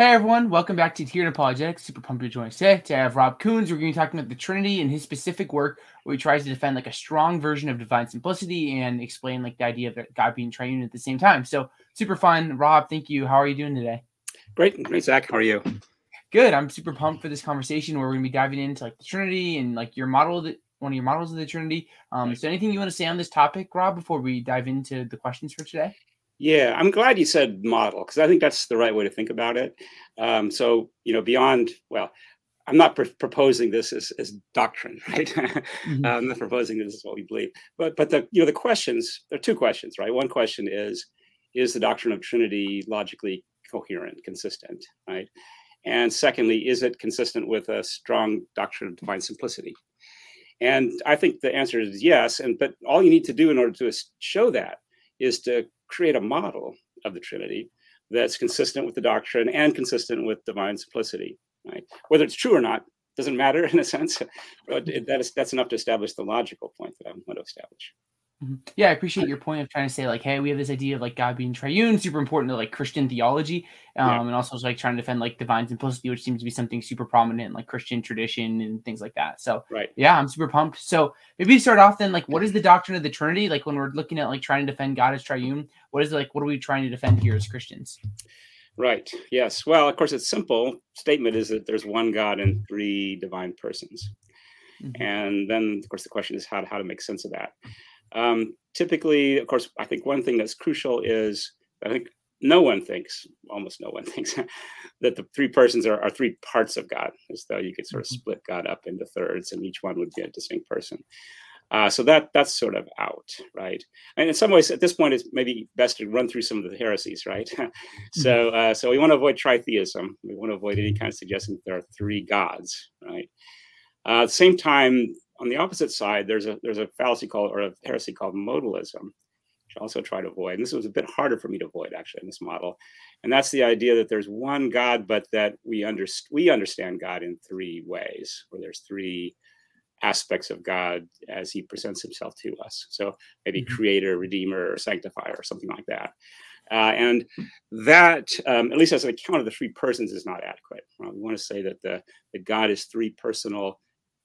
Hey everyone, welcome back to Tier Apologetics. Super pumped to join us today. Today I have Rob Koons. We're going to be talking about the Trinity and his specific work where he tries to defend like a strong version of divine simplicity and explain like the idea of God being triune at the same time. So super fun. Rob, thank you. How are you doing today? Great. Great, Zach. How are you? Good. I'm super pumped for this conversation where we're going to be diving into like the Trinity and like your model of the, one of your models of the Trinity. Um, is there anything you want to say on this topic, Rob, before we dive into the questions for today? Yeah, I'm glad you said model because I think that's the right way to think about it. Um, so, you know, beyond, well, I'm not pr- proposing this as, as doctrine, right? mm-hmm. I'm not proposing this is what we believe. But, but the, you know, the questions, there are two questions, right? One question is, is the doctrine of Trinity logically coherent, consistent, right? And secondly, is it consistent with a strong doctrine of divine simplicity? And I think the answer is yes. And but all you need to do in order to show that is to create a model of the Trinity that's consistent with the doctrine and consistent with divine simplicity. Right? Whether it's true or not doesn't matter in a sense, but that is that's enough to establish the logical point that I want to establish. Mm-hmm. Yeah, I appreciate your point of trying to say like, hey, we have this idea of like God being triune, super important to like Christian theology, um, yeah. and also like trying to defend like divine simplicity, which seems to be something super prominent in like Christian tradition and things like that. So, right, yeah, I'm super pumped. So maybe start off then, like, what is the doctrine of the Trinity? Like when we're looking at like trying to defend God as triune, what is it like? What are we trying to defend here as Christians? Right. Yes. Well, of course, it's simple. Statement is that there's one God and three divine persons, mm-hmm. and then of course the question is how to, how to make sense of that. Um, typically, of course, I think one thing that's crucial is I think no one thinks, almost no one thinks, that the three persons are, are three parts of God, as though you could sort of mm-hmm. split God up into thirds and each one would be a distinct person. Uh, so that that's sort of out, right? And in some ways, at this point, it's maybe best to run through some of the heresies, right? so mm-hmm. uh, so we want to avoid tritheism. We want to avoid any kind of suggestion that there are three gods, right? Uh, at the same time, on the opposite side, there's a there's a fallacy called or a heresy called modalism, which I also try to avoid. And this was a bit harder for me to avoid actually in this model. And that's the idea that there's one God, but that we under, we understand God in three ways, where there's three aspects of God as he presents himself to us. So maybe mm-hmm. creator, redeemer, or sanctifier, or something like that. Uh, and that, um, at least as an account of the three persons, is not adequate. Uh, we want to say that the that God is three personal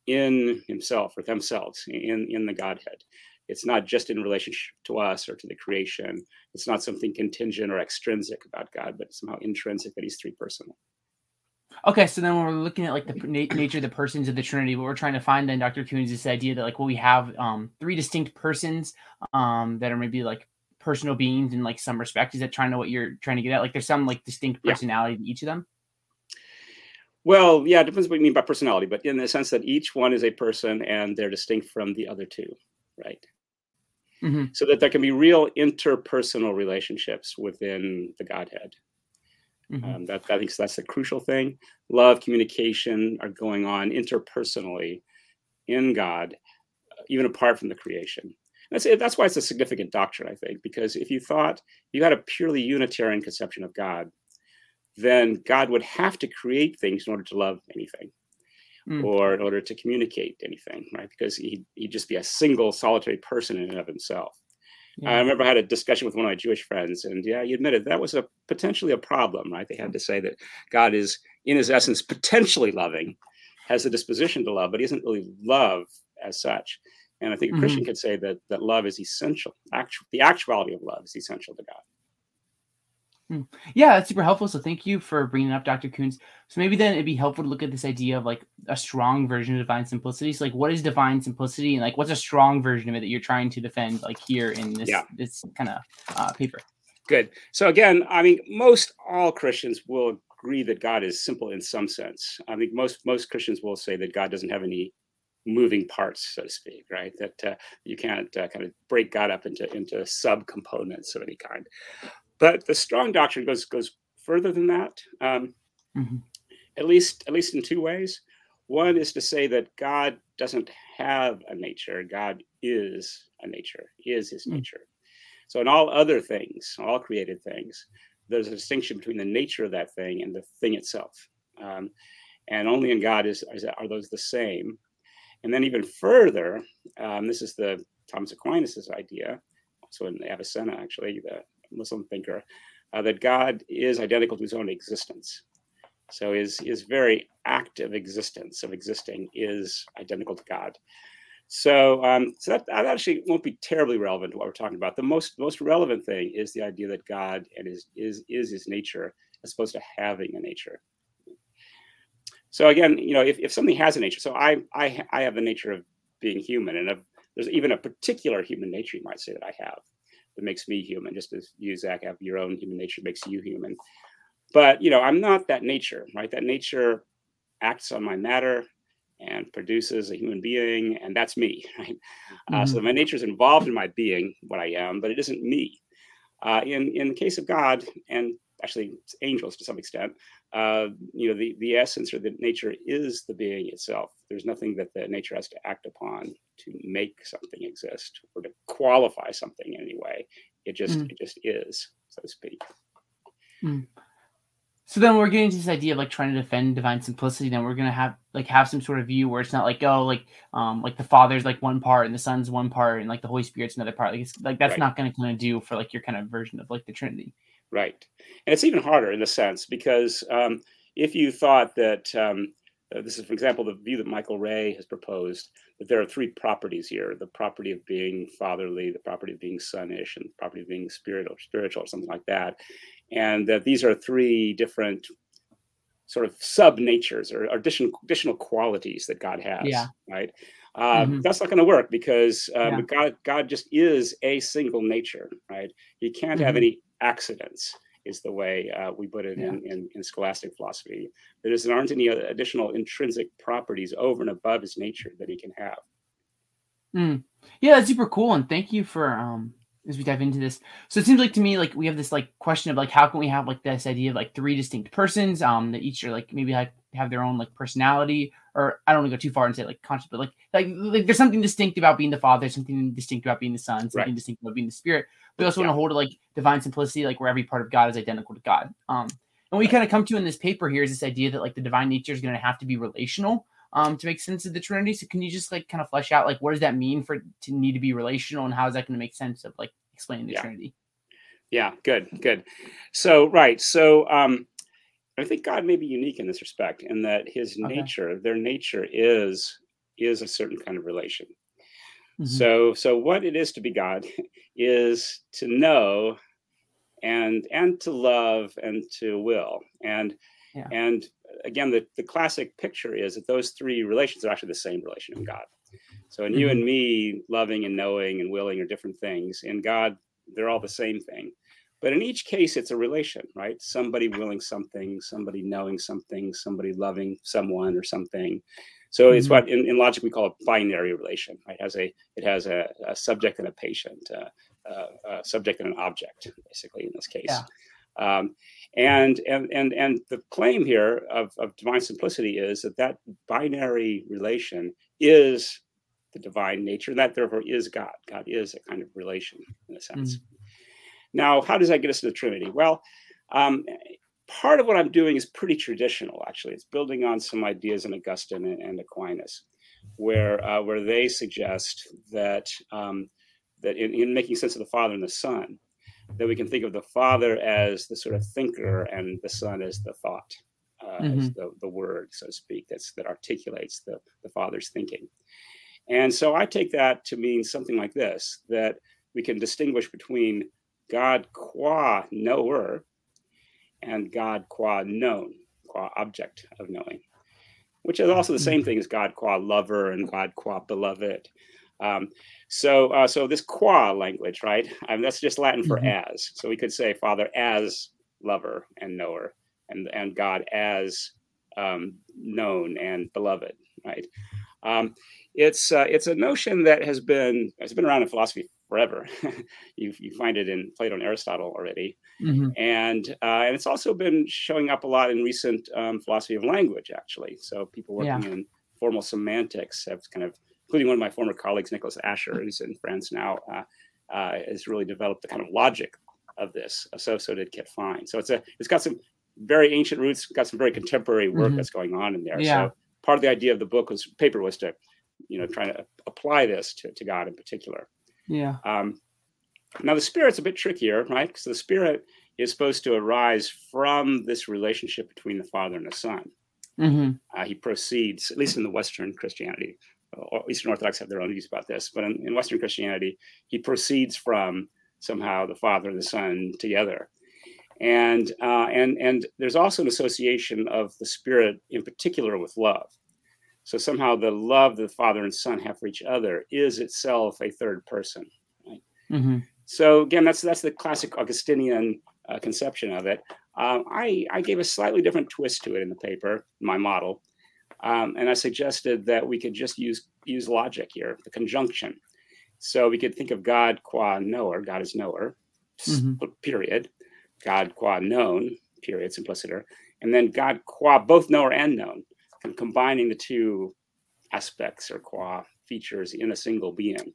in himself or themselves in, in the Godhead. It's not just in relationship to us or to the creation. It's not something contingent or extrinsic about God, but somehow intrinsic that he's three personal. Okay, so then when we're looking at like the na- nature of the persons of the Trinity, what we're trying to find then, Dr. Koons is this idea that like well, we have um, three distinct persons um, that are maybe like personal beings in like some respect. Is that trying to what you're trying to get at? Like there's some like distinct personality yeah. to each of them? Well, yeah, it depends what you mean by personality, but in the sense that each one is a person and they're distinct from the other two, right? Mm-hmm. So that there can be real interpersonal relationships within the Godhead. Mm-hmm. Um, that I think that's the crucial thing. Love, communication are going on interpersonally in God, even apart from the creation. That's that's why it's a significant doctrine, I think, because if you thought you had a purely Unitarian conception of God, then God would have to create things in order to love anything mm. or in order to communicate anything, right? Because he'd, he'd just be a single solitary person in and of himself. Yeah. I remember I had a discussion with one of my Jewish friends, and yeah, he admitted that was a potentially a problem, right? They had to say that God is, in his essence, potentially loving, has the disposition to love, but he isn't really love as such. And I think a mm-hmm. Christian could say that that love is essential. Actual, the actuality of love is essential to God. Hmm. Yeah, that's super helpful. So thank you for bringing up Dr. Koons. So maybe then it'd be helpful to look at this idea of like a strong version of divine simplicity. So like, what is divine simplicity, and like, what's a strong version of it that you're trying to defend, like here in this yeah. this kind of uh, paper? Good. So again, I mean, most all Christians will agree that God is simple in some sense. I think most most Christians will say that God doesn't have any moving parts, so to speak, right? That uh, you can't uh, kind of break God up into into subcomponents of any kind. But the strong doctrine goes goes further than that. Um, mm-hmm. At least at least in two ways. One is to say that God doesn't have a nature. God is a nature. Is His mm-hmm. nature. So in all other things, all created things, there's a distinction between the nature of that thing and the thing itself. Um, and only in God is, is, are those the same. And then even further, um, this is the Thomas Aquinas's idea, also in Avicenna, actually, the Muslim thinker, uh, that God is identical to his own existence. So his his very act of existence of existing is identical to God. So, um, so that, that actually won't be terribly relevant to what we're talking about. The most most relevant thing is the idea that God and his is is his nature as opposed to having a nature. So again, you know, if, if something has a nature, so I I I have the nature of being human, and of, there's even a particular human nature you might say that I have that makes me human. Just as you, Zach, have your own human nature makes you human. But you know, I'm not that nature, right? That nature acts on my matter and produces a human being, and that's me, right? Mm-hmm. Uh, so mm-hmm. my nature is involved in my being, what I am, but it isn't me. Uh, in in the case of God and actually angels to some extent, uh, you know, the the essence or the nature is the being itself. There's nothing that the nature has to act upon to make something exist or to qualify something in any way. It just mm. it just is, so to speak. Mm. So then we're getting to this idea of like trying to defend divine simplicity. Then we're gonna have like have some sort of view where it's not like oh like um like the Father's like one part and the Son's one part and like the Holy Spirit's another part. Like it's like that's right. not gonna kind of do for like your kind of version of like the Trinity. Right, and it's even harder in the sense because um, if you thought that um, uh, this is, for example, the view that Michael Rea has proposed that there are three properties here: the property of being fatherly, the property of being sonish, and the property of being spiritual, spiritual, or something like that and that these are three different sort of sub natures or additional additional qualities that God has. Yeah. Right. Um, mm-hmm. That's not going to work because um, yeah. God God just is a single nature. Right. He can't mm-hmm. have any accidents. Is the way uh, we put it yeah. in, in, in, scholastic philosophy. There is, there aren't any additional intrinsic properties over and above his nature that he can have. Mm. Yeah, that's super cool, and thank you for um, as we dive into this. So it seems like to me like we have this like question of like how can we have like this idea of like three distinct persons um that each are like maybe like have their own like personality or I don't want to go too far and say like conscious but like like like there's something distinct about being the father, something distinct about being the son, something right. distinct about being the spirit. We also yeah. want to hold it like divine simplicity, like where every part of God is identical to God. Um and we kind of come to in this paper here is this idea that like the divine nature is going to have to be relational um, to make sense of the Trinity. So can you just like kind of flesh out like what does that mean for to need to be relational and how is that going to make sense of like explaining the yeah. Trinity? Yeah, good, good. So right, so um, I think God may be unique in this respect, in that His okay. nature, their nature is is a certain kind of relation. Mm-hmm. So so what it is to be God is to know and and to love and to will and yeah. and again, the, the classic picture is that those three relations are actually the same relation in God. So in mm-hmm. you and me, loving and knowing and willing are different things. In God, they're all the same thing. But in each case, it's a relation, right? Somebody willing something, somebody knowing something, somebody loving someone or something. So mm-hmm. it's what in, in, logic we call a binary relation. Right? It has a it has a, a subject and a patient, uh, uh, a subject and an object, basically in this case. Yeah. Um, and, and, and, and the claim here of, of divine simplicity is that that binary relation is the divine nature, and that therefore is God. God is a kind of relation in a sense. Mm-hmm. Now, how does that get us to the Trinity? Well, um, part of what I'm doing is pretty traditional, actually. It's building on some ideas in Augustine and, and Aquinas, where uh, where they suggest that um, that in, in, making sense of the Father and the Son, that we can think of the father as the sort of thinker and the son as the thought, uh, mm-hmm. as the, the word, so to speak, that's that articulates the, the father's thinking. And so I take that to mean something like this that we can distinguish between God qua knower and God qua known, qua object of knowing, which is also the same mm-hmm. thing as God qua lover and God qua beloved. Um, so, uh, so this qua language, right? That's just Latin for mm-hmm. as. So we could say Father as lover and knower, and and God as um, known and beloved, right? Um, it's uh, it's a notion that has been has been around in philosophy forever. you you find it in Plato and Aristotle already, mm-hmm. and uh, and it's also been showing up a lot in recent um, philosophy of language, actually. So people working yeah. in formal semantics have kind of including one of my former colleagues, Nicholas Asher, who's in France now, uh, uh, has really developed the kind of logic of this. So so did Kit Fine. So it's a it's got some very ancient roots, got some very contemporary work mm-hmm. that's going on in there. Yeah. So part of the idea of the book was paper was to, you know, trying to apply this to, to God in particular. Yeah. Um, now the spirit's a bit trickier, right? Because the spirit is supposed to arise from this relationship between the Father and the Son. Mm-hmm. Uh, he proceeds, at least in the Western Christianity, or Eastern Orthodox have their own views about this, but in, in Western Christianity, he proceeds from somehow the Father and the Son together. And uh, and and there's also an association of the Spirit in particular with love. So somehow the love that the Father and Son have for each other is itself a third person. Right? Mm-hmm. So again, that's that's the classic Augustinian uh, conception of it. Um, I, I gave a slightly different twist to it in the paper, my model, um, and I suggested that we could just use use logic here, the conjunction. So we could think of God qua knower, God is knower, Mhm. period. God qua known, period, simpliciter, and then God qua both knower and known, and combining the two aspects or qua features in a single being.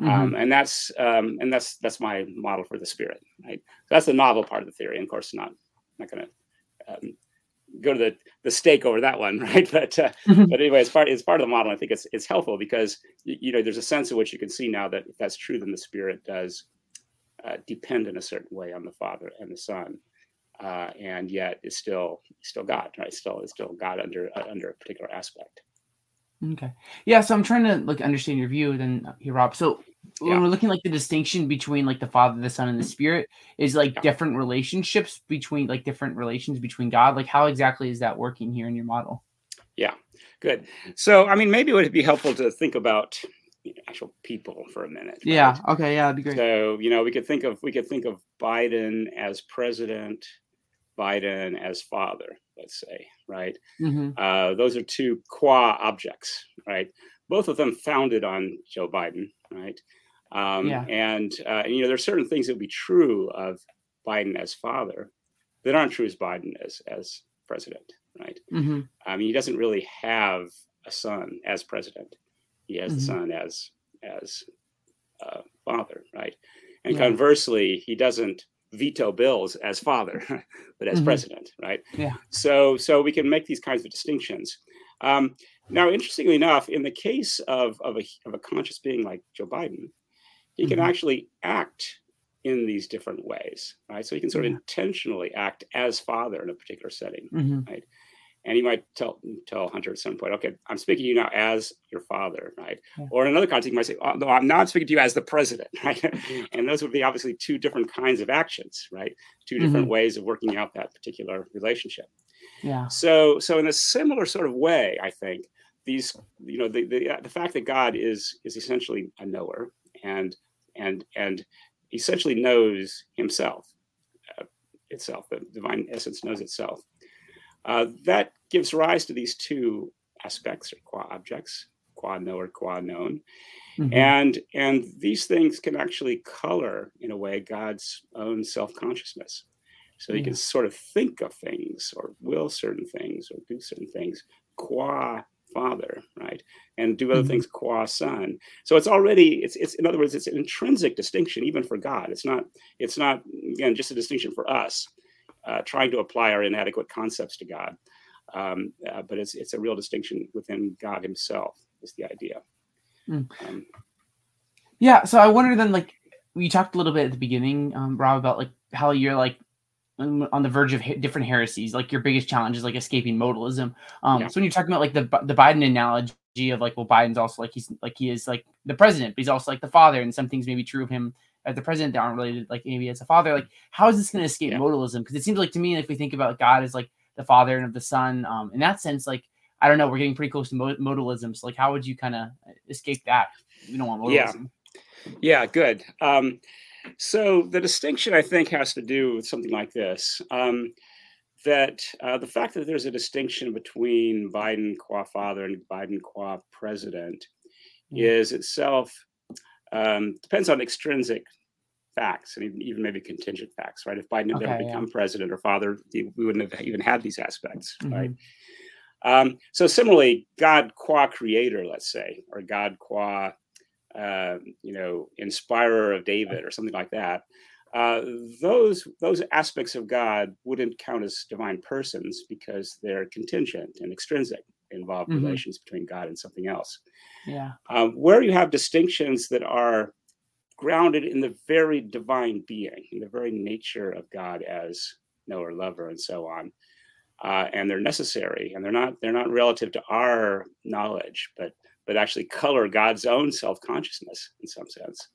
Mhm. Um, and that's um, and that's that's my model for the spirit. Right. So that's the novel part of the theory. And of course, not not going to um, go to the the stake over that one, right? But uh, Mhm. but anyway, it's part it's part of the model. I think it's it's helpful because you know there's a sense in which you can see now that if that's true, then the spirit does uh, depend in a certain way on the Father and the Son, uh, and yet is still still God, right? Still is still God under uh, under a particular aspect. Okay. Yeah, so I'm trying to like understand your view then uh, here, Rob. So when Yeah. we're looking like the distinction between like the Father, the Son, and the Spirit is like Yeah. different relationships between like different relations between God. Like how exactly is that working here in your model? Yeah, good. So I mean, maybe it would be helpful to think about actual people for a minute. right? Yeah. Okay. Yeah, that'd be great. So you know, we could think of we could think of Biden as president, Biden as father. Let's say, right? hmm Uh, those are two qua objects, right? Both of them founded on Joe Biden, right? Um, Yeah. And uh, you know, there's certain things that would be true of Biden as father that aren't true as Biden as as president, right? hmm I mean, he doesn't really have a son as president. He has the Mhm. son as as uh, father, right? And Yeah. conversely, he doesn't veto bills as father, but as Mhm. president, right? Yeah. So so we can make these kinds of distinctions. Um, now, interestingly enough, in the case of of a of a conscious being like Joe Biden, he can Mhm. actually act in these different ways, right? So he can sort of Yeah. intentionally act as father in a particular setting hmm and he might tell tell Hunter at some point, okay, I'm speaking to you now as your father, right? Yeah. Or in another context, he might say, oh, no, I'm not speaking to you as the president, right? and those would be obviously two different kinds of actions, right? Two different ways of working out that particular relationship. Yeah. So, so in a similar sort of way, I think these, you know, the the, the fact that God is is essentially a knower and and and essentially knows Himself uh, itself. The divine essence knows itself. Uh, that gives rise to these two aspects or qua objects, qua knower, qua known, Mhm. and and these things can actually color in a way God's own self consciousness. So you Yeah. can sort of think of things or will certain things or do certain things qua father, right? And do other Mhm. things qua son. So it's already it's it's in other words it's an intrinsic distinction even for God. It's not it's not again just a distinction for us uh, trying to apply our inadequate concepts to God. Um, uh, but it's it's a real distinction within God Himself is the idea. Mm. Um, Yeah, so I wonder then, like, you talked a little bit at the beginning, um, Rob, about like how you're like on the verge of different heresies. Like your biggest challenge is like escaping modalism. Um, Yeah. so when you're talking about like the the Biden analogy of like, well, Biden's also like he's like he is like the president, but he's also like the father, and some things may be true of him as the president that aren't related, like maybe as a father. Like, how is this going to escape Yeah. modalism? Because it seems like to me, if we think about God as like the father and of the son, um, in that sense, like I don't know, we're getting pretty close to mo- modalism. So like, how would you kind of escape that? We don't want Yeah. modalism. Yeah, good. Um, so the distinction I think has to do with something like this: um, that uh, the fact that there's a distinction between Biden qua father and Biden qua president Yeah. is itself um, depends on extrinsic facts and even, even maybe contingent facts, right? If Biden had never Okay, yeah. become president or father, we wouldn't have even had these aspects, right? Mhm. Um, so similarly, God qua creator, let's say, or God qua, uh, you know, inspirer of David, or something like that. Uh, those those aspects of God wouldn't count as divine persons because they're contingent and extrinsic, involve Mhm. relations between God and something else. Yeah. Um, where you have distinctions that are grounded in the very divine being, in the very nature of God as knower, lover, and so on. Uh, and they're necessary, and they're not they're not relative to our knowledge, but but actually color God's own self consciousness in some sense.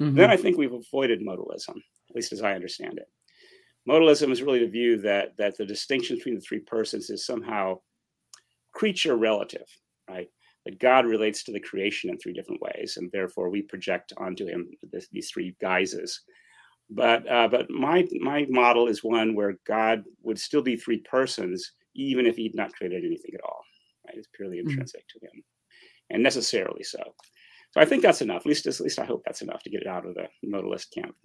Mm-hmm. Then I think we've avoided modalism, at least as I understand it. Modalism is really the view that that the distinction between the three persons is somehow creature relative, right? That God relates to the creation in three different ways, and therefore we project onto him this, these three guises. But uh, but my my model is one where God would still be three persons, even if He'd not created anything at all. Right? It's purely mm. intrinsic mm-hmm. to Him, and necessarily so. So I think that's enough. At least at least I hope that's enough to get it out of the modalist camp.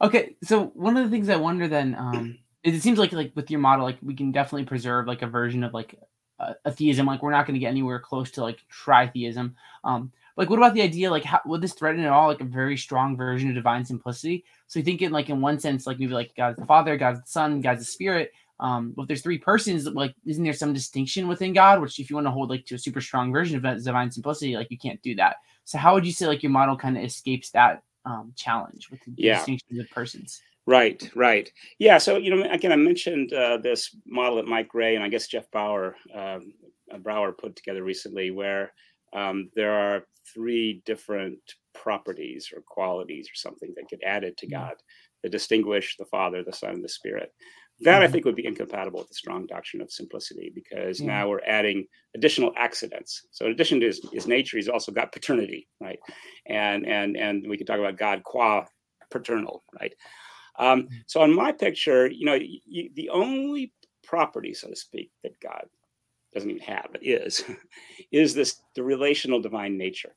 Okay, so one of the things I wonder then, um, it seems like like with your model, like we can definitely preserve like a version of like a, a theism. Like we're not going to get anywhere close to like tritheism. Um, like what about the idea? Like, how would this threaten at all like a very strong version of divine simplicity? So you think in like in one sense, like maybe like God's the Father, God's the Son, God's the Spirit. Um, but if there's three persons, like isn't there some distinction within God? Which if you want to hold like to a super strong version of divine simplicity, like you can't do that. So how would you say like your model kind of escapes that um, challenge with the yeah. distinctions of persons. Right, right. Yeah. So, you know, again, I mentioned uh, this model that Mike Rea and I guess Jeff Bauer, um, uh, Brower put together recently, where um, there are three different properties or qualities or something that get added to mm-hmm. God that distinguish the Father, the Son, and the Spirit. That mm-hmm. I think would be incompatible with the strong doctrine of simplicity because yeah. now we're adding additional accidents. So in addition to his, his, nature, he's also got paternity, right? And and and we can talk about God qua paternal, right? Um, mm-hmm. so in my picture, you know, you, the only property, so to speak, that God doesn't even have, but is, is this the relational divine nature.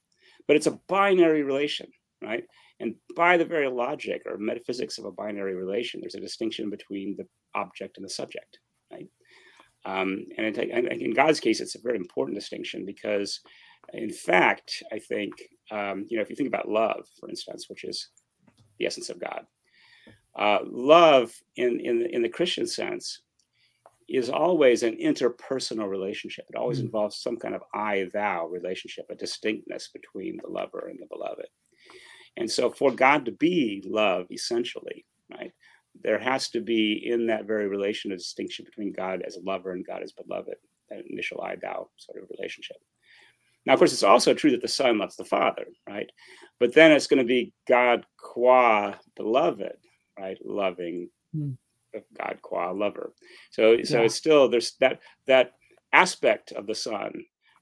But it's a binary relation, right? And by the very logic or metaphysics of a binary relation, there's a distinction between the object and the subject, right? Um, and in God's case, it's a very important distinction because, in fact, I think, um, you know, if you think about love, for instance, which is the essence of God, uh, love in, in, in the Christian sense is always an interpersonal relationship. It always mm-hmm. involves some kind of I thou relationship, a distinctness between the lover and the beloved. And so, for God to be love, essentially, right, there has to be in that very relation a distinction between God as a lover and God as beloved, that initial I thou sort of relationship. Now, of course, it's also true that the Son loves the Father, right? But then it's going to be God qua beloved, right? Loving mm. God qua lover. So, so it's still there's that that aspect of the Son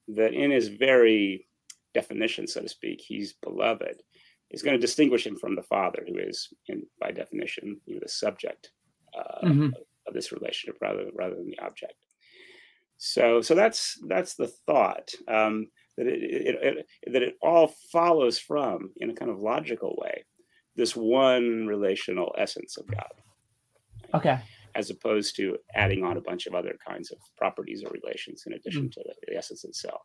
that in his very definition, so to speak, he's beloved is going to distinguish him from the father, who is, in, by definition, you know, the subject uh, mm-hmm. of, of, this relationship rather rather than the object. So, so that's that's the thought um, that it, it, it, that it all follows from, in a kind of logical way, this one relational essence of God. Okay. As opposed to adding on a bunch of other kinds of properties or relations in addition mm-hmm. to the, the essence itself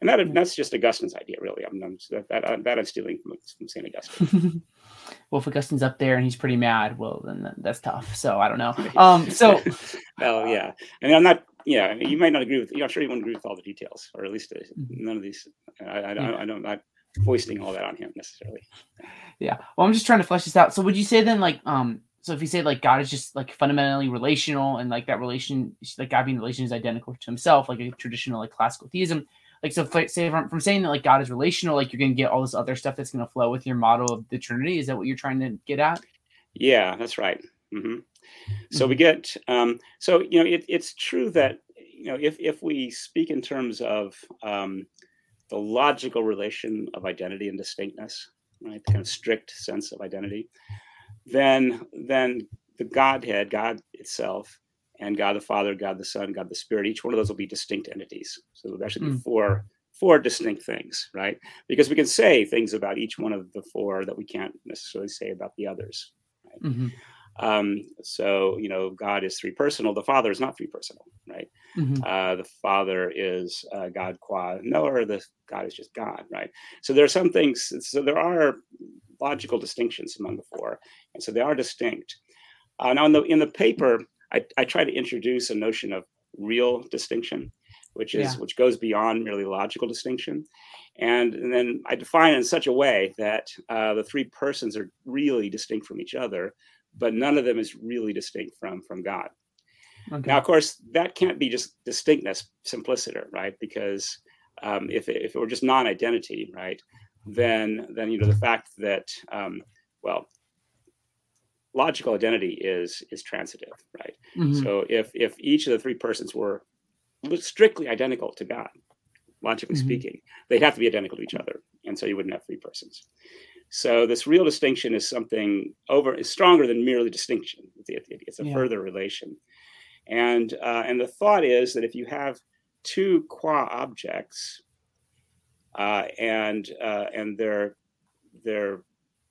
and that that's just Augustine's idea, really. I'm, I'm that, that, that I'm stealing from, from Saint Augustine. well, if Augustine's up there and he's pretty mad, well, then that's tough. So I don't know. Um, so, well, yeah, I mean, I'm not. Yeah, you might not agree with. You know, I'm sure you won't agree with all the details, or at least uh, none of these. I, I, I, I don't. not foisting all that on him necessarily. Yeah. Well, I'm just trying to flesh this out. So, would you say then, like, um, so if you say like God is just like fundamentally relational, and like that relation, like God being relation is identical to Himself, like a traditional like classical theism, like so say from, from saying that like god is relational like you're going to get all this other stuff that's going to flow with your model of the trinity is that what you're trying to get at yeah that's right mm-hmm. so mm-hmm. we get um, so you know it, it's true that you know if, if we speak in terms of um, the logical relation of identity and distinctness right the kind of strict sense of identity then then the godhead god itself and God the Father, God the Son, God the Spirit. Each one of those will be distinct entities. So there should be mm. four four distinct things, right? Because we can say things about each one of the four that we can't necessarily say about the others. Right? Mm-hmm. Um, so you know, God is three personal. The Father is not three personal, right? Mm-hmm. Uh, the Father is uh, God qua knower. The God is just God, right? So there are some things. So there are logical distinctions among the four, and so they are distinct. Uh, now, in the in the paper, I, I try to introduce a notion of real distinction which is Yeah. which goes beyond merely logical distinction. And, and then I define it in such a way that uh, the three persons are really distinct from each other, but none of them is really distinct from from God. Okay. Now, of course, that can't be just distinctness simpliciter, right? Because um, if, it, if it were just non-identity, right, then then you know the fact that um, well, logical identity is is transitive, right? Mhm. So if if each of the three persons were strictly identical to God, logically Mhm. speaking, they'd have to be identical to each other, and so you wouldn't have three persons. So this real distinction is something over is stronger than merely distinction. It- it- it's a Yeah. further relation, and uh, and the thought is that if you have two qua objects, uh, and uh, and they're they're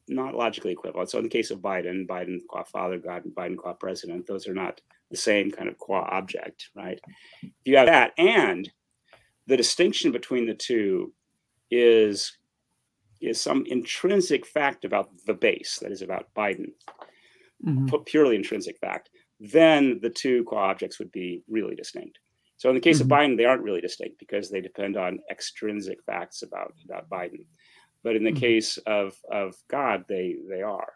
not logically equivalent. So in the case of Biden, Biden qua father, God, and Biden qua president, those are not the same kind of qua object, right? If you have that, and the distinction between the two is is some intrinsic fact about the base, that is about Biden, Mhm. pu- purely intrinsic fact, then the two qua objects would be really distinct. So in the case Mhm. of Biden, they aren't really distinct because they depend on extrinsic facts about, about Biden. But in the Mhm. case of, of God, they they are.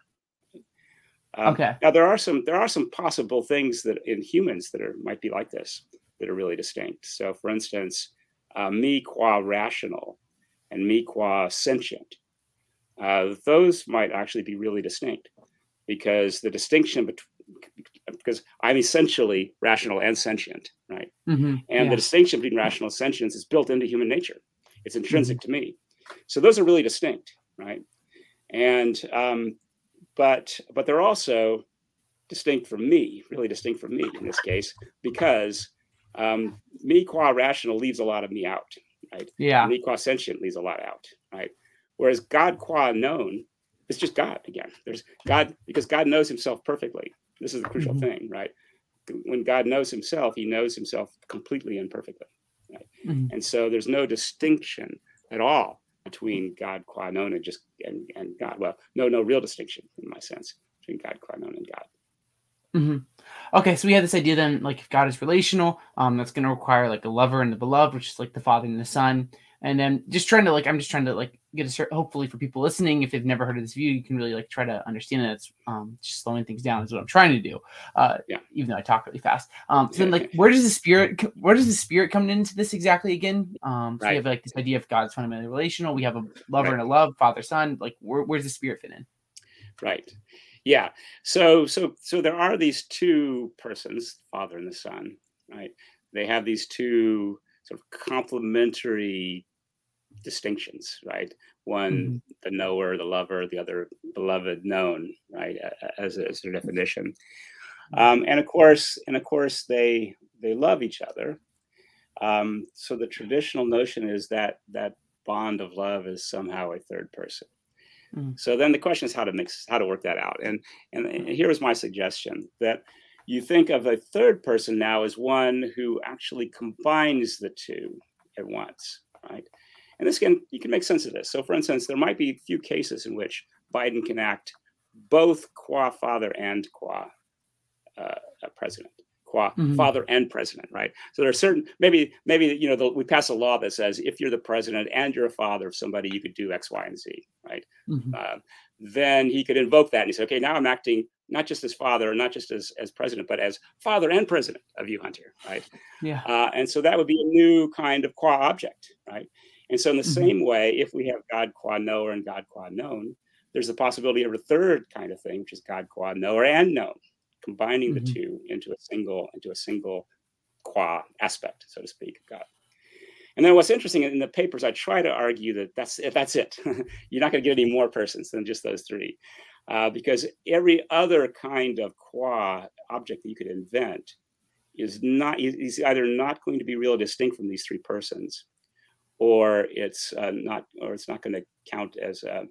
Um, Okay. Now there are some there are some possible things that in humans that are might be like this that are really distinct. So for instance, uh, me qua rational and me qua sentient, uh, those might actually be really distinct because the distinction between because I'm essentially rational and sentient, right? Mhm. And Yeah. the distinction between rational and sentience is built into human nature. It's intrinsic to me. So those are really distinct, right? And um, but but they're also distinct from me, really distinct from me in this case, because um, me qua rational leaves a lot of me out, right? Yeah. Me qua sentient leaves a lot out, right? Whereas God qua known is just God again. There's God because God knows himself perfectly. This is the crucial Mhm. thing, right? When God knows himself, he knows himself completely and perfectly. Mhm. And so there's no distinction at all between God qua known and just and, and God. Well, no, no real distinction in my sense between God qua known and God. hmm Okay, so we have this idea then, like if God is relational, um, that's going to require like a lover and the beloved, which is like the Father and the Son, and then just trying to like, I'm just trying to like get a certain. Hopefully, for people listening, if they've never heard of this view, you can really like try to understand it. It's um, just slowing things down is what I'm trying to do. Uh, Yeah. Even though I talk really fast. Um, so then like, where does the spirit? Where does the spirit come into this exactly again? Um, so Right. we have like this idea of God's fundamentally relational. We have a lover Right. and a love, Father, Son. Like, where, where's the spirit fit in? Right. Yeah. So so so there are these two persons, Father and the Son, right? They have these two sort of complementary distinctions, right? One the knower, the lover, the other beloved, known, right? As, a, as their definition. Um, and of course, and of course, they they love each other. Um, so the traditional notion is that that bond of love is somehow a third person. Mhm. So then the question is how to mix how to work that out. And and, and here is my suggestion that you think of a third person now as one who actually combines the two at once, right? And this can you can make sense of this. So for instance, there might be a few cases in which Biden can act both qua father and qua uh, president, qua Mhm. father and president, right? So there are certain maybe maybe you know the, we pass a law that says if you're the president and you're a father of somebody, you could do X, Y, and Z, right? Mhm. Uh, then he could invoke that and he said, okay, now I'm acting not just as father, not just as as president, but as father and president of you, Hunter, right? Yeah. Uh, and so that would be a new kind of qua object, right? And so in the Mhm. same way, if we have God qua knower and God qua known, there's the possibility of a third kind of thing, which is God qua knower and known, combining Mhm. the two into a single into a single qua aspect, so to speak, of God. And then what's interesting in the papers, I try to argue that that's it. That's it. You're not going to get any more persons than just those three, uh, because every other kind of qua object that you could invent is not is either not going to be real distinct from these three persons, or it's uh, not, or it's not going to count as a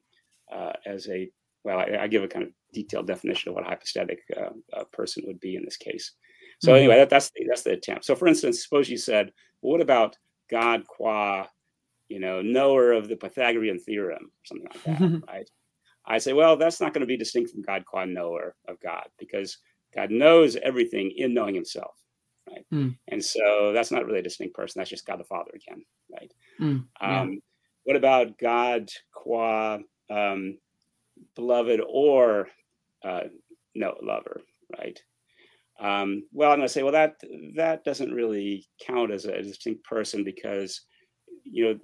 uh, as a well. I, I give a kind of detailed definition of what a hypostatic uh, person would be in this case. So Mhm. anyway, that, that's the, that's the attempt. So for instance, suppose you said, well, what about God qua, you know, knower of the Pythagorean theorem, something like that, right? I say, well, that's not going to be distinct from God qua knower of God because God knows everything in knowing Himself, right? Mm. And so that's not really a distinct person. That's just God the Father again, right? Mm. Yeah. Um, what about God qua um, beloved or uh, no lover, right? Um, well, I'm going to say, well, that that doesn't really count as a distinct person because you know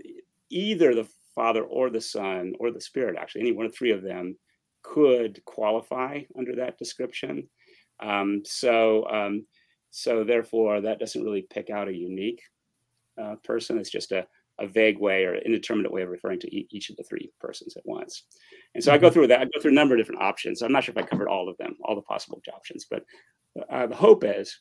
either the Father or the Son or the Spirit, actually, any one of three of them could qualify under that description. Um, so, um, so therefore, that doesn't really pick out a unique uh, person. It's just a, a vague way or indeterminate way of referring to e- each of the three persons at once. And so mm-hmm. I go mm-hmm. through that. I go through a number of different options. I'm not sure if I covered all of them, all the possible options, but uh, the hope is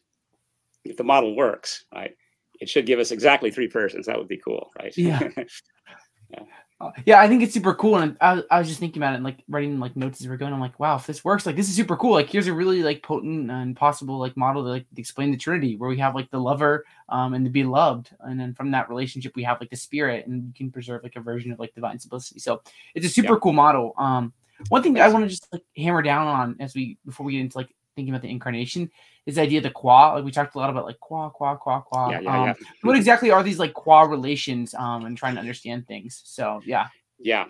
if the model works, right, it should give us exactly three persons. That would be cool, right? Yeah. yeah. Uh, yeah, I think it's super cool, and I, I was just thinking about it, and, like writing like notes as we're going. I'm like, wow, if this works, like this is super cool. Like here's a really like potent and possible like model to like explain the Trinity, where we have like the lover um and the beloved, and then from that relationship we have like the Spirit, and we can preserve like a version of like divine simplicity. So it's a super yeah. cool model. Um, one thing I want to just like hammer down on as we before we get into like thinking about the incarnation is the idea of the qua. Like we talked a lot about like qua, qua, qua, qua. Yeah, yeah, um, yeah. what exactly are these like qua relations um, and trying to understand things? So yeah. Yeah.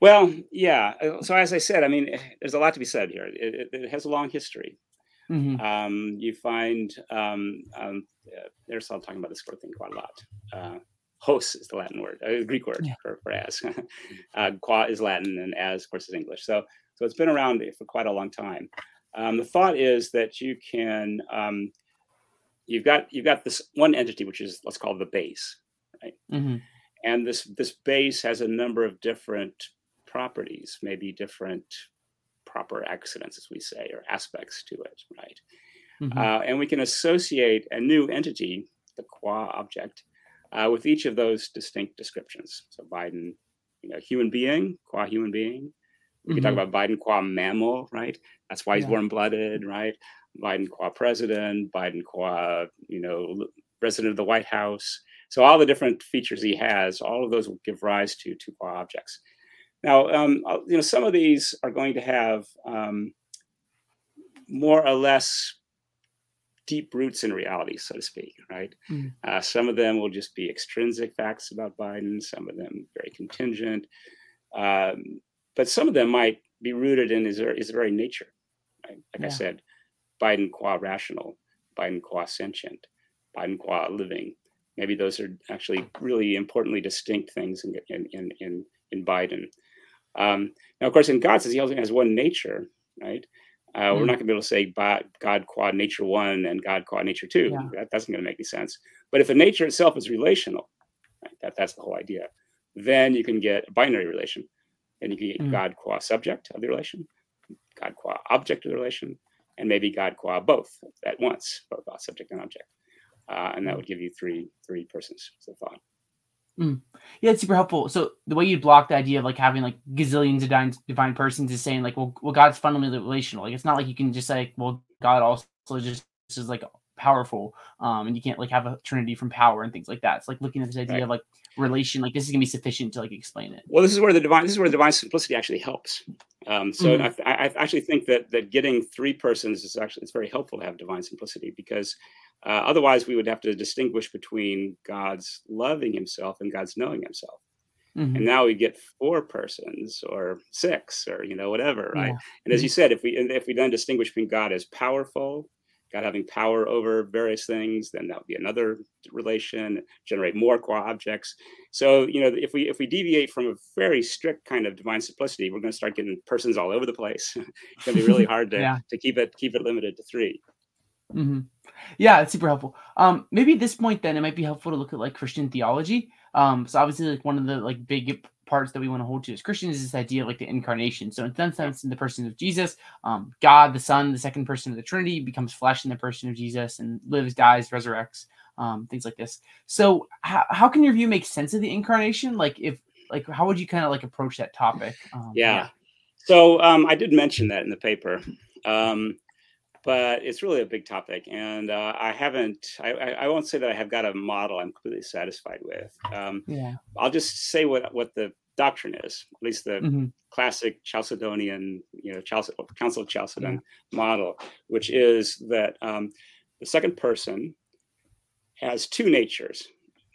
Well, yeah. Uh, so as I said, I mean, there's a lot to be said here. It, it, it has a long history. Mm-hmm. Um, you find um, um, uh, Aristotle talking about this sort of thing quite a lot. Uh, hos is the Latin word, uh, Greek word yeah. for, for as. uh, qua is Latin, and as, of course, is English. So, so it's been around for quite a long time. Um, the thought is that you can um, you've got you've got this one entity which is let's call it the base, right? Mm-hmm. And this this base has a number of different properties, maybe different proper accidents, as we say, or aspects to it, right? Mm-hmm. Uh, and we can associate a new entity, the qua object, uh, with each of those distinct descriptions. So Biden, you know, human being, qua human being, we can mm-hmm. talk about Biden qua mammal, right? That's why he's yeah. warm blooded, right? Biden qua president, Biden qua, you know, president of the White House. So all the different features he has, all of those will give rise to two qua objects. Now, um, uh, you know, some of these are going to have um, more or less deep roots in reality, so to speak, right? Mm. Uh, some of them will just be extrinsic facts about Biden, some of them very contingent. Um, but some of them might be rooted in his, his very nature. Right? Like yeah. I said, Biden qua rational, Biden qua sentient, Biden qua living. Maybe those are actually really importantly distinct things in in in in Biden. Um, now, of course, in God says he only has one nature, right? Uh, mm. We're not going to be able to say God qua nature one and God qua nature two. Yeah. That doesn't going to make any sense. But if the nature itself is relational, right, that, that's the whole idea, then you can get a binary relation. And you can get mm. God qua subject of the relation, God qua object of the relation, and maybe God qua both at once, both subject and object. Uh, and that would give you three three persons. So thought. Mm. Yeah, it's super helpful. So the way you block the idea of like having like gazillions of divine, divine persons is saying like, well, well, God's fundamentally relational. Like it's not like you can just say, well, God also just is like powerful, um, and you can't like have a trinity from power and things like that. It's like looking at this idea right. of like relation like this is gonna be sufficient to like explain it well this is where the divine this is where the divine simplicity actually helps um, so mm-hmm. I, I, actually think that that getting three persons is actually it's very helpful to have divine simplicity because uh, otherwise we would have to distinguish between god's loving himself and god's knowing himself mm-hmm. and now we get four persons or six or you know whatever right yeah. and as you mm-hmm. said if we if we then distinguish between god as powerful God having power over various things, then that would be another relation, generate more qua objects. So, you know, if we if we deviate from a very strict kind of divine simplicity, we're going to start getting persons all over the place. it's going to be really hard to, yeah. to keep it keep it limited to 3 mm-hmm. Yeah, it's super helpful. Um, maybe at this point, then it might be helpful to look at like Christian theology. Um, so obviously, like one of the like big parts that we want to hold to as Christians is this idea of like the incarnation. So in that sense, in the person of Jesus, um, God the Son, the second person of the Trinity, becomes flesh in the person of Jesus and lives, dies, resurrects, um, things like this. So how, how can your view make sense of the incarnation? Like if like how would you kind of like approach that topic? Um, yeah. yeah. So um, I did mention that in the paper. Um, but it's really a big topic and uh, i haven't I, I, won't say that i have got a model i'm completely satisfied with um, yeah. i'll just say what what the doctrine is at least the mm-hmm. classic chalcedonian you know Chalced- council of chalcedon yeah. model which is that um, the second person has two natures,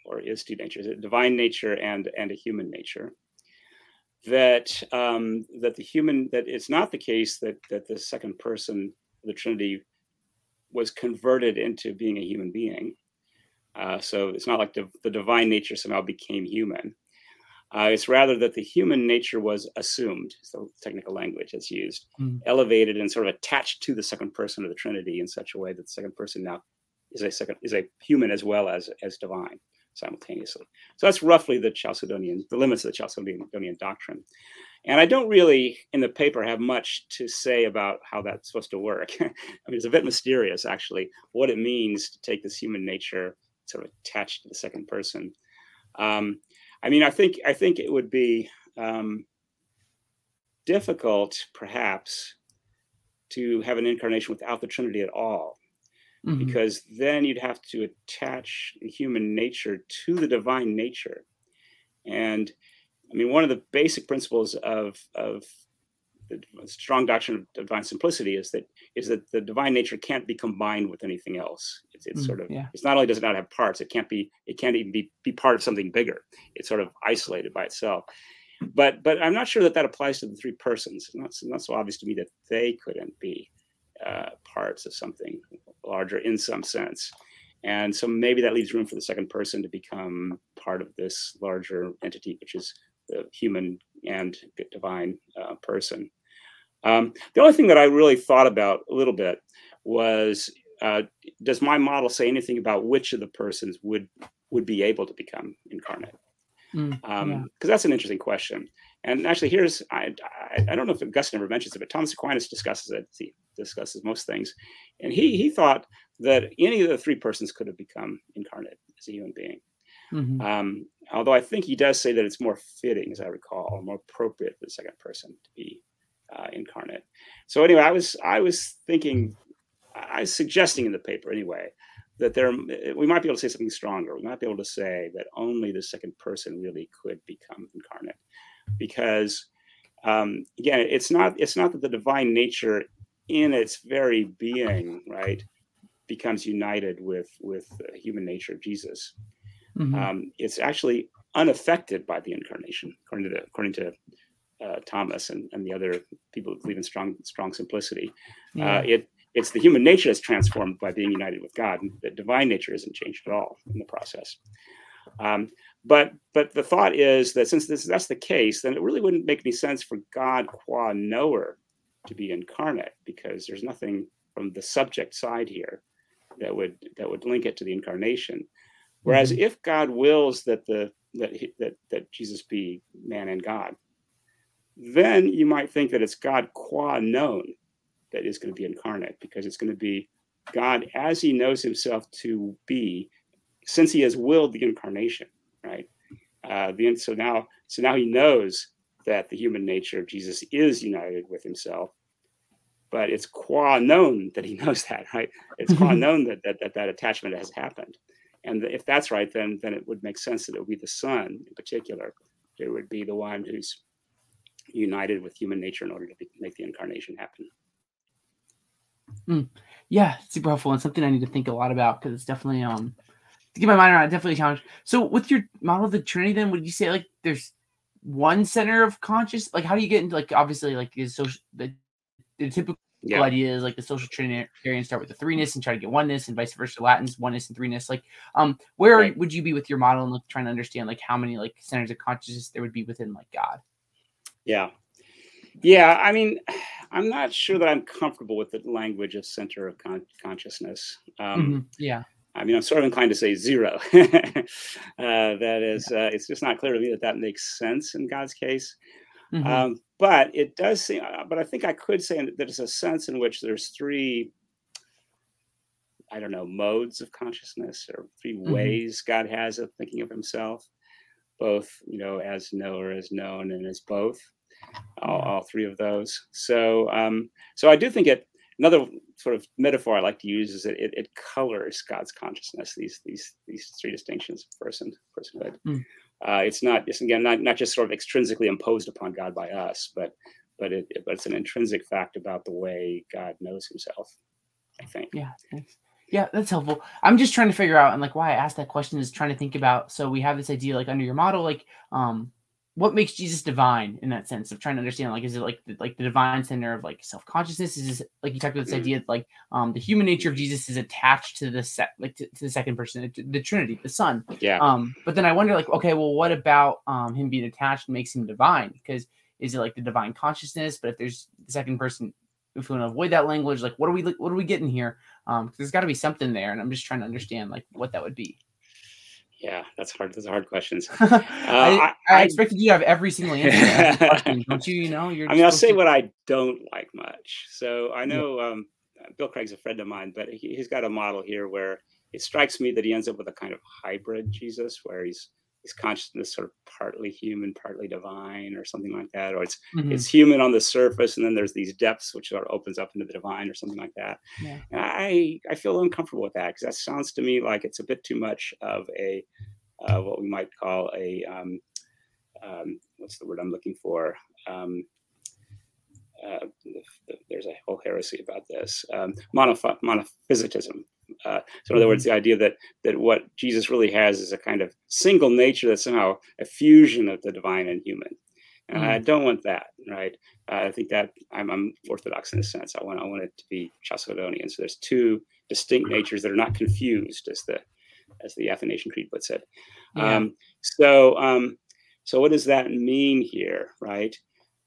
or is two natures, a divine nature and, and a human nature. That um, that the human that it's not the case that that the second person the Trinity was converted into being a human being. Uh, so it's not like the, the divine nature somehow became human. Uh, it's rather that the human nature was assumed, so technical language that's used, mm. elevated and sort of attached to the second person of the Trinity in such a way that the second person now is a second is a human as well as as divine simultaneously. So that's roughly the Chalcedonian, the limits of the Chalcedonian doctrine. And I don't really, in the paper, have much to say about how that's supposed to work. I mean, it's a bit mysterious, actually, what it means to take this human nature sort of attached to the second person. Um, I mean, I think I think it would be um, difficult, perhaps, to have an incarnation without the Trinity at all, mm-hmm. because then you'd have to attach human nature to the divine nature, and I mean, one of the basic principles of of the strong doctrine of divine simplicity is that is that the divine nature can't be combined with anything else. It's, it's mm, sort of yeah. it's not only does it not have parts, it can't be it can't even be be part of something bigger. It's sort of isolated by itself. But but I'm not sure that that applies to the three persons. It's not, it's not so obvious to me that they couldn't be uh, parts of something larger in some sense. And so maybe that leaves room for the second person to become part of this larger entity, which is the human and divine uh, person. Um, the only thing that I really thought about a little bit was uh, does my model say anything about which of the persons would would be able to become incarnate? Because mm, um, yeah. that's an interesting question. And actually, here's I, I, I don't know if Augustine ever mentions it, but Thomas Aquinas discusses it. He discusses most things, and he he thought that any of the three persons could have become incarnate as a human being. Mm-hmm. Um, although I think he does say that it's more fitting, as I recall, more appropriate for the second person to be uh, incarnate. So anyway, I was I was thinking, I was suggesting in the paper anyway that there we might be able to say something stronger. We might be able to say that only the second person really could become incarnate, because um, again, it's not it's not that the divine nature in its very being, right, becomes united with with human nature of Jesus. Mm-hmm. Um, it's actually unaffected by the incarnation, according to the, according to uh, Thomas and, and the other people who believe in strong strong simplicity. Uh, yeah. Uh, it it's the human nature that's transformed by being united with God. And the divine nature isn't changed at all in the process. Um, but but the thought is that since this that's the case, then it really wouldn't make any sense for God qua knower to be incarnate because there's nothing from the subject side here that would that would link it to the incarnation. Whereas mm-hmm. if God wills that the that that that Jesus be man and God, then you might think that it's God qua known that is going to be incarnate because it's going to be God as he knows himself to be since he has willed the incarnation, right? Uh, the, so now, so now he knows that the human nature of Jesus is united with himself, but it's qua known that he knows that, right? It's qua known that, that that that attachment has happened, and if that's right, then then it would make sense that it would be the Son in particular. It would be the one who's united with human nature in order to be, make the incarnation happen. Mm. Yeah, super helpful and something I need to think a lot about because it's definitely um to get my mind around it, definitely a challenge. So with your model of the Trinity, then would you say like there's one center of conscious? Like how do you get into like obviously like is social the, the typical yeah. idea is like the social Trinitarians start with the threeness and try to get oneness and vice versa. Latins oneness and threeness. Like um where right. would you be with your model and like trying to understand like how many like centers of consciousness there would be within like God? Yeah. Yeah. I mean, I'm not sure that I'm comfortable with the language of center of con- consciousness. Um, mm-hmm. Yeah. I mean, I'm sort of inclined to say zero. uh, that is, uh, it's just not clear to me that that makes sense in God's case. Mm-hmm. Um, but it does seem, uh, but I think I could say that there's a sense in which there's three, I don't know, modes of consciousness or 3 mm-hmm. ways God has of thinking of himself both, you know, as knower, as known, and as both, all, all three of those. So, um, so I do think it. Another sort of metaphor I like to use is that it, it colors God's consciousness. These these these three distinctions of person personhood. Mm. Uh, it's not it's again not not just sort of extrinsically imposed upon God by us, but but it but it's an intrinsic fact about the way God knows Himself. I think. Yeah. Thanks. Yeah, that's helpful. I'm just trying to figure out, and like why I asked that question is trying to think about. So we have this idea, like under your model, like um, what makes Jesus divine in that sense of trying to understand, like, is it like the, like the divine center of like self consciousness? Is this, like you talked about this idea, that, like um, the human nature of Jesus is attached to the set, like to, to the second person, the Trinity, the Son. Yeah. Um, but then I wonder, like, okay, well, what about um him being attached makes him divine? Because is it like the divine consciousness? But if there's the second person, if we want to avoid that language, like what are we what are we getting here? Um, there's got to be something there, and I'm just trying to understand like what that would be. Yeah, that's hard. Those are hard questions. Uh, I, I, I, expected you to have every single answer. don't you? You know, you're. I mean, I'll say to... what I don't like much. So I know um, Bill Craig's a friend of mine, but he, he's got a model here where it strikes me that he ends up with a kind of hybrid Jesus, where he's his consciousness sort of partly human, partly divine, or something like that, or it's mm-hmm. it's human on the surface, and then there's these depths which sort of opens up into the divine, or something like that. Yeah. And I I feel uncomfortable with that because that sounds to me like it's a bit too much of a uh, what we might call a um, um, what's the word I'm looking for. Um, uh, there's a whole heresy about this um, monoph- monophysitism uh, so in other words, mm-hmm. the idea that that what Jesus really has is a kind of single nature that's somehow a fusion of the divine and human. And mm. I don't want that, right? Uh, I think that I'm, I'm, orthodox in a sense. I want I want it to be Chalcedonian. So there's two distinct natures that are not confused, as the as the Athanasian Creed puts it. Yeah. Um, so um, so what does that mean here, right?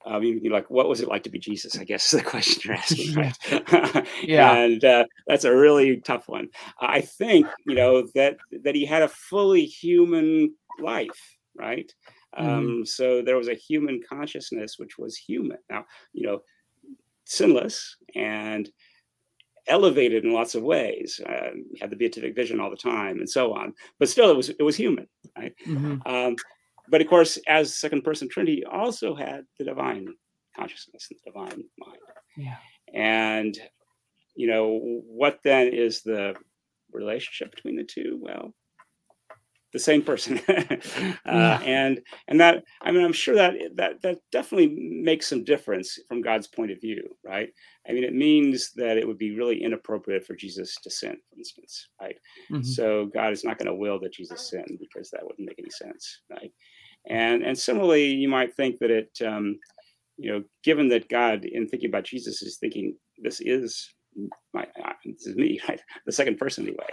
You be like, what was it like to be Jesus? I guess is the question you're asking, right? yeah. and uh, that's a really tough one. I think you know that that he had a fully human life, right? Mm-hmm. Um, so there was a human consciousness which was human. Now, you know, sinless and elevated in lots of ways. Uh, had the beatific vision all the time, and so on. But still, it was it was human, right? Mm-hmm. Um, but of course, as second person Trinity, also had the divine consciousness and the divine mind. Yeah. And, you know, what then is the relationship between the two? Well, the same person. uh, yeah. And and that I mean, I'm sure that that that definitely makes some difference from God's point of view, right? I mean, it means that it would be really inappropriate for Jesus to sin, for instance, right? Mm-hmm. So God is not going to will that Jesus sin because that wouldn't make any sense, right? And and similarly, you might think that it, um, you know, given that God, in thinking about Jesus, is thinking this is my uh, this is me, right? The second person anyway.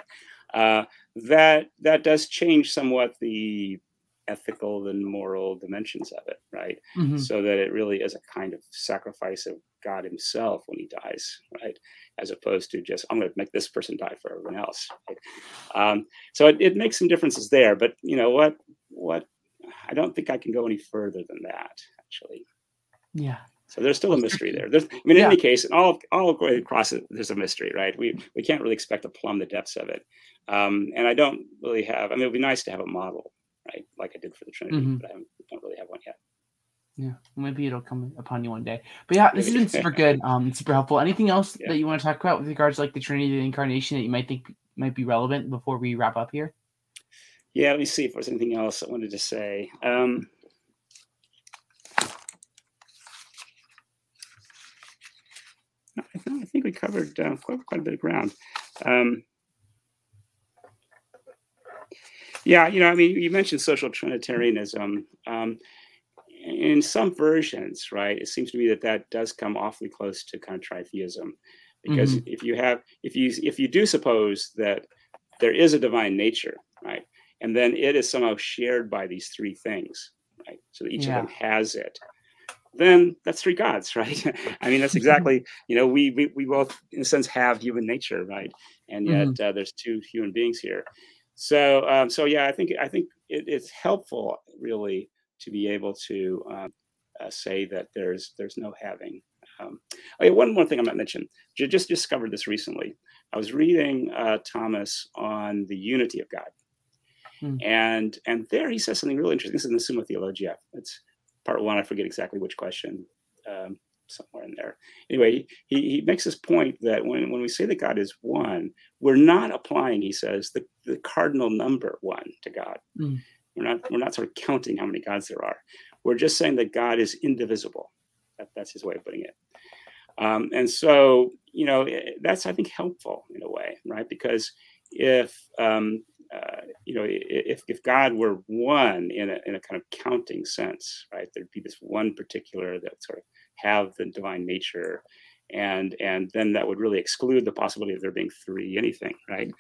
Uh, that that does change somewhat the ethical and moral dimensions of it, right? Mm-hmm. So that it really is a kind of sacrifice of God Himself when He dies, right? As opposed to just I'm going to make this person die for everyone else. Right? Um, so it, it makes some differences there, but you know what? What I don't think I can go any further than that, actually. Yeah. So there's still a mystery there. There's, I mean, in yeah. any case, and all all across it, there's a mystery, right? We we can't really expect to plumb the depths of it. Um, and I don't really have. I mean, it would be nice to have a model, right, like I did for the Trinity, mm-hmm. but I don't really have one yet. Yeah, maybe it'll come upon you one day. But yeah, this has been super good, um, super helpful. Anything else yeah. that you want to talk about with regards to like the Trinity, the Incarnation that you might think might be relevant before we wrap up here? Yeah, let me see if there's anything else I wanted to say. Um, I, think we covered uh, quite, quite a bit of ground. Um, yeah, you know, I mean, you mentioned social Trinitarianism. Um, in some versions, right, it seems to me that that does come awfully close to kind of tritheism, because mm-hmm. if you have, if you if you do suppose that there is a divine nature, right, and then it is somehow shared by these three things right? So each yeah. of them has it. Then that's three gods right? I mean that's exactly you know we, we we both in a sense have human nature right? And yet mm-hmm. uh, there's two human beings here. So um, so yeah i think i think it, it's helpful really to be able to um, uh, say that there's there's no having. Um, okay, one more thing i might mention. Just discovered this recently. I was reading uh, thomas on the unity of god Mm. And and there he says something really interesting. This is in the Summa Theologia. It's part one. I forget exactly which question. Um, somewhere in there. Anyway, he, he makes this point that when, when we say that God is one, we're not applying, he says, the, the cardinal number one to God. Mm. We're not we're not sort of counting how many gods there are. We're just saying that God is indivisible. That, that's his way of putting it. Um, and so you know, that's I think helpful in a way, right? Because if um, uh, you know, if if God were one in a in a kind of counting sense, right, there'd be this one particular that sort of have the divine nature, and and then that would really exclude the possibility of there being three anything, right?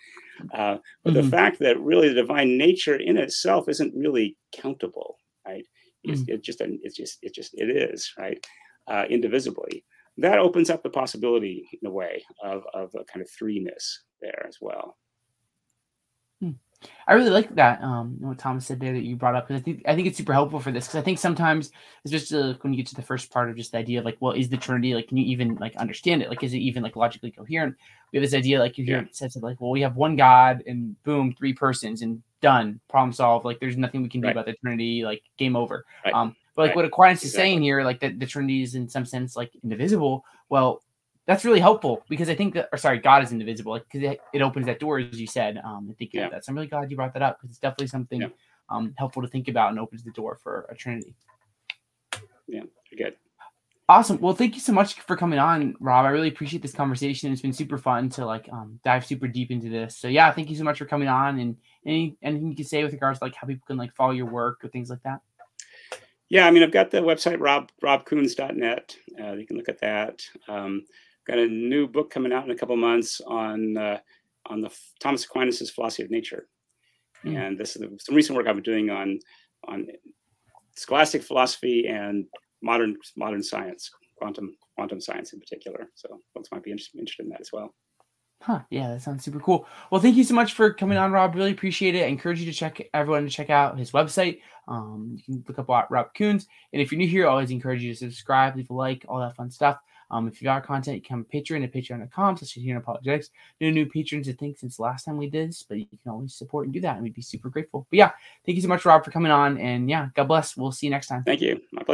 Uh, but mm-hmm. the fact that really the divine nature in itself isn't really countable, right? It's, mm-hmm. it's just an, it's just it just it is right, uh, indivisibly. That opens up the possibility in a way of of a kind of threeness there as well. I really like that. Um, what Thomas said there that you brought up because I think I think it's super helpful for this because I think sometimes, especially like when you get to the first part of just the idea of like, well, is the Trinity like? Can you even like understand it? Like, is it even like logically coherent? We have this idea like you hear yeah. it says like, well, we have one God and boom, three persons and done, problem solved. Like, there's nothing we can do right. about the Trinity. Like, game over. Right. Um, but like right. what Aquinas exactly. is saying here, like that the Trinity is in some sense like indivisible. Well, that's really helpful because I think that, or sorry, God is indivisible because it, it, opens that door, as you said. Um, I think yeah. that. So I'm really glad you brought that up because it's definitely something yeah. um, helpful to think about and opens the door for a Trinity. Yeah, good. Awesome. Well, thank you so much for coming on, Rob. I really appreciate this conversation. It's been super fun to like um, dive super deep into this. So yeah, thank you so much for coming on. And any anything you can say with regards to like how people can like follow your work or things like that. Yeah, I mean, I've got the website rob robkoons.net. Uh, you can look at that. Um, got a new book coming out in a couple months on uh, on the Thomas Aquinas' philosophy of nature, mm. and this is some recent work I've been doing on on scholastic philosophy and modern modern science, quantum quantum science in particular. So folks might be interested, interested in that as well. Huh. Yeah, that sounds super cool. Well, thank you so much for coming on, Rob. Really appreciate it. I encourage you to check everyone to check out his website. Um, you can look up Rob Koons. And if you're new here, I always encourage you to subscribe, leave a like, all that fun stuff. Um, if you got content, you can become a patron at patreon.com slash here apologetics. No new patrons, I think, since last time we did this, but you can always support and do that, and we'd be super grateful. But yeah, thank you so much, Rob, for coming on. And yeah, God bless. We'll see you next time. Thank you. My pleasure.